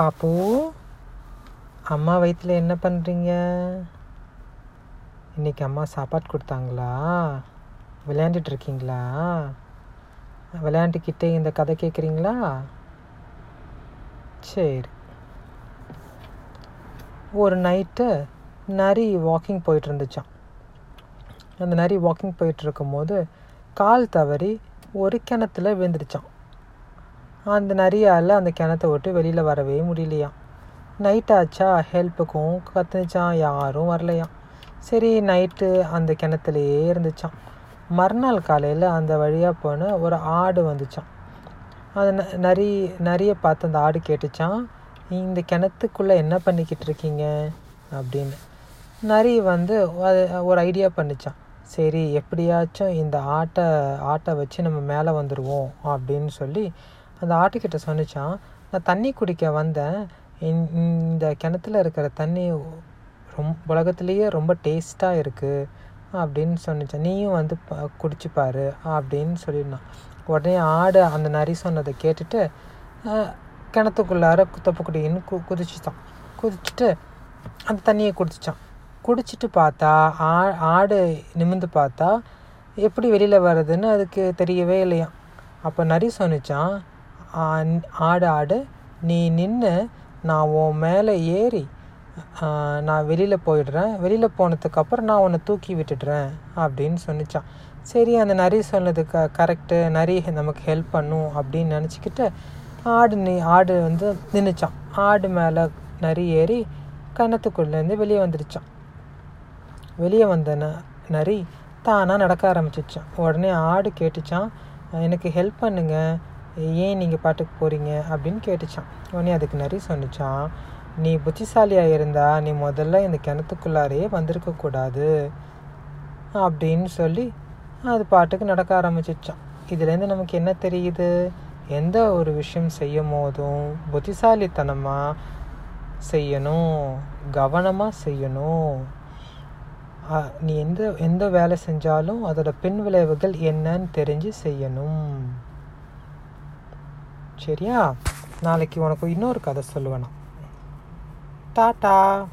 பாப்பு அம்மா வயிற்றில் என்ன பண்ணுறீங்க இன்னைக்கு அம்மா சாப்பாடு கொடுத்தாங்களா? விளையாண்டுட்டு இருக்கீங்களா? விளையாண்டுக்கிட்டே இந்த கதை கேட்குறீங்களா சரி. ஒரு நைட்டு நரி வாக்கிங் போயிட்டு இருந்துச்சான் அந்த நரி வாக்கிங் போயிட்டு இருக்கும்போது கால் தவறி ஒரு கிணத்துல விழுந்துடுச்சான் அந்த நரியால் அந்த கிணத்த விட்டு வெளியில் வரவே முடியலையாம். நைட் ஆச்சா? ஹெல்ப்புக்கும் கத்துச்சான் யாரும் வரலையாம். சரி நைட்டு அந்த கிணத்துலையே இருந்துச்சான் மறுநாள் காலையில் அந்த வழியாக போன ஒரு ஆடு வந்துச்சான் அது ந- நரி நரியை பார்த்து அந்த ஆடு கேட்டுச்சான் இந்த கிணத்துக்குள்ளே என்ன பண்ணிக்கிட்டு இருக்கீங்க? அப்படின்னு. நரி வந்து அது ஒரு ஐடியா பண்ணிச்சான் சரி எப்படியாச்சும் இந்த ஆட்டை ஆட்டை வச்சு நம்ம மேலே வந்துடுவோம் அப்படின்னு சொல்லி அந்த ஆட்டுக்கிட்ட சொன்னிச்சான் நான் தண்ணி குடிக்க வந்தேன். இந்த- கிணத்துல இருக்கிற தண்ணி ரொம்ப உலகத்துலேயே ரொம்ப டேஸ்ட்டாக இருக்குது அப்படின்னு சொன்னிச்சேன். நீயும் வந்து ப- குடிச்சு பாரு அப்படின்னு சொல்லியிருந்தான். உடனே ஆடு அந்த நரி சொன்னதை கேட்டுட்டு கிணத்துக்குள்ளார குத்தப்பு கு குதிச்சுட்டான் குதிச்சுட்டு அந்த தண்ணியை குடிச்சிட்டான் குடிச்சிட்டு பார்த்தா ஆ ஆடு நிமிர்ந்து பார்த்தா எப்படி வெளியில் வர்றதுன்னு அதுக்கு தெரியவே இல்லையாம். அப்போ நரி சொன்னிச்சான் ஆடு ஆடு. நீ நின்று நான் உன் மேலே ஏறி நான் வெளியில் போயிடுறேன். வெளியில் போனதுக்கப்புறம் நான் உன்னை தூக்கி விட்டுடுறேன் அப்படின்னு சொன்னிச்சான். சரி அந்த நரி சொன்னது க கரெக்டு நரி நமக்கு ஹெல்ப் பண்ணும் அப்படின்னு நினச்சிக்கிட்டு ஆடு நீ ஆடு வந்து நின்றுச்சான் ஆடு மேலே நரி ஏறி கணத்துக்குள்ளேருந்து வெளியே வந்துடுச்சான் வெளியே வந்த ந நரி தானாக நடக்க ஆரம்பிச்சிச்சான். உடனே ஆடு கேட்டுச்சான் எனக்கு ஹெல்ப் பண்ணுங்கள் ஏன் நீங்கள் பாட்டுக்கு போகிறீங்க அப்படின்னு கேட்டுச்சான். உடனே அதுக்கு நரி சொன்னிச்சான் நீ புத்திசாலியாக இருந்தால் நீ முதல்ல இந்த கிணத்துக்குள்ளாரையே வந்திருக்கக்கூடாது அப்படின்னு சொல்லி அது பாட்டுக்கு நடக்க ஆரம்பிச்சிச்சான். இதுலேருந்து நமக்கு என்ன தெரியுது? எந்த ஒரு விஷயம் செய்யும் போதும் புத்திசாலித்தனமாக செய்யணும் கவனமாக செய்யணும். நீ எந்த எந்த வேலை செஞ்சாலும் அதோட பின் விளைவுகள் என்னன்னு தெரிஞ்சு செய்யணும். சரியா? நாளைக்கு உனக்கு இன்னொரு கதை சொல்லுவேன். டாட்டா!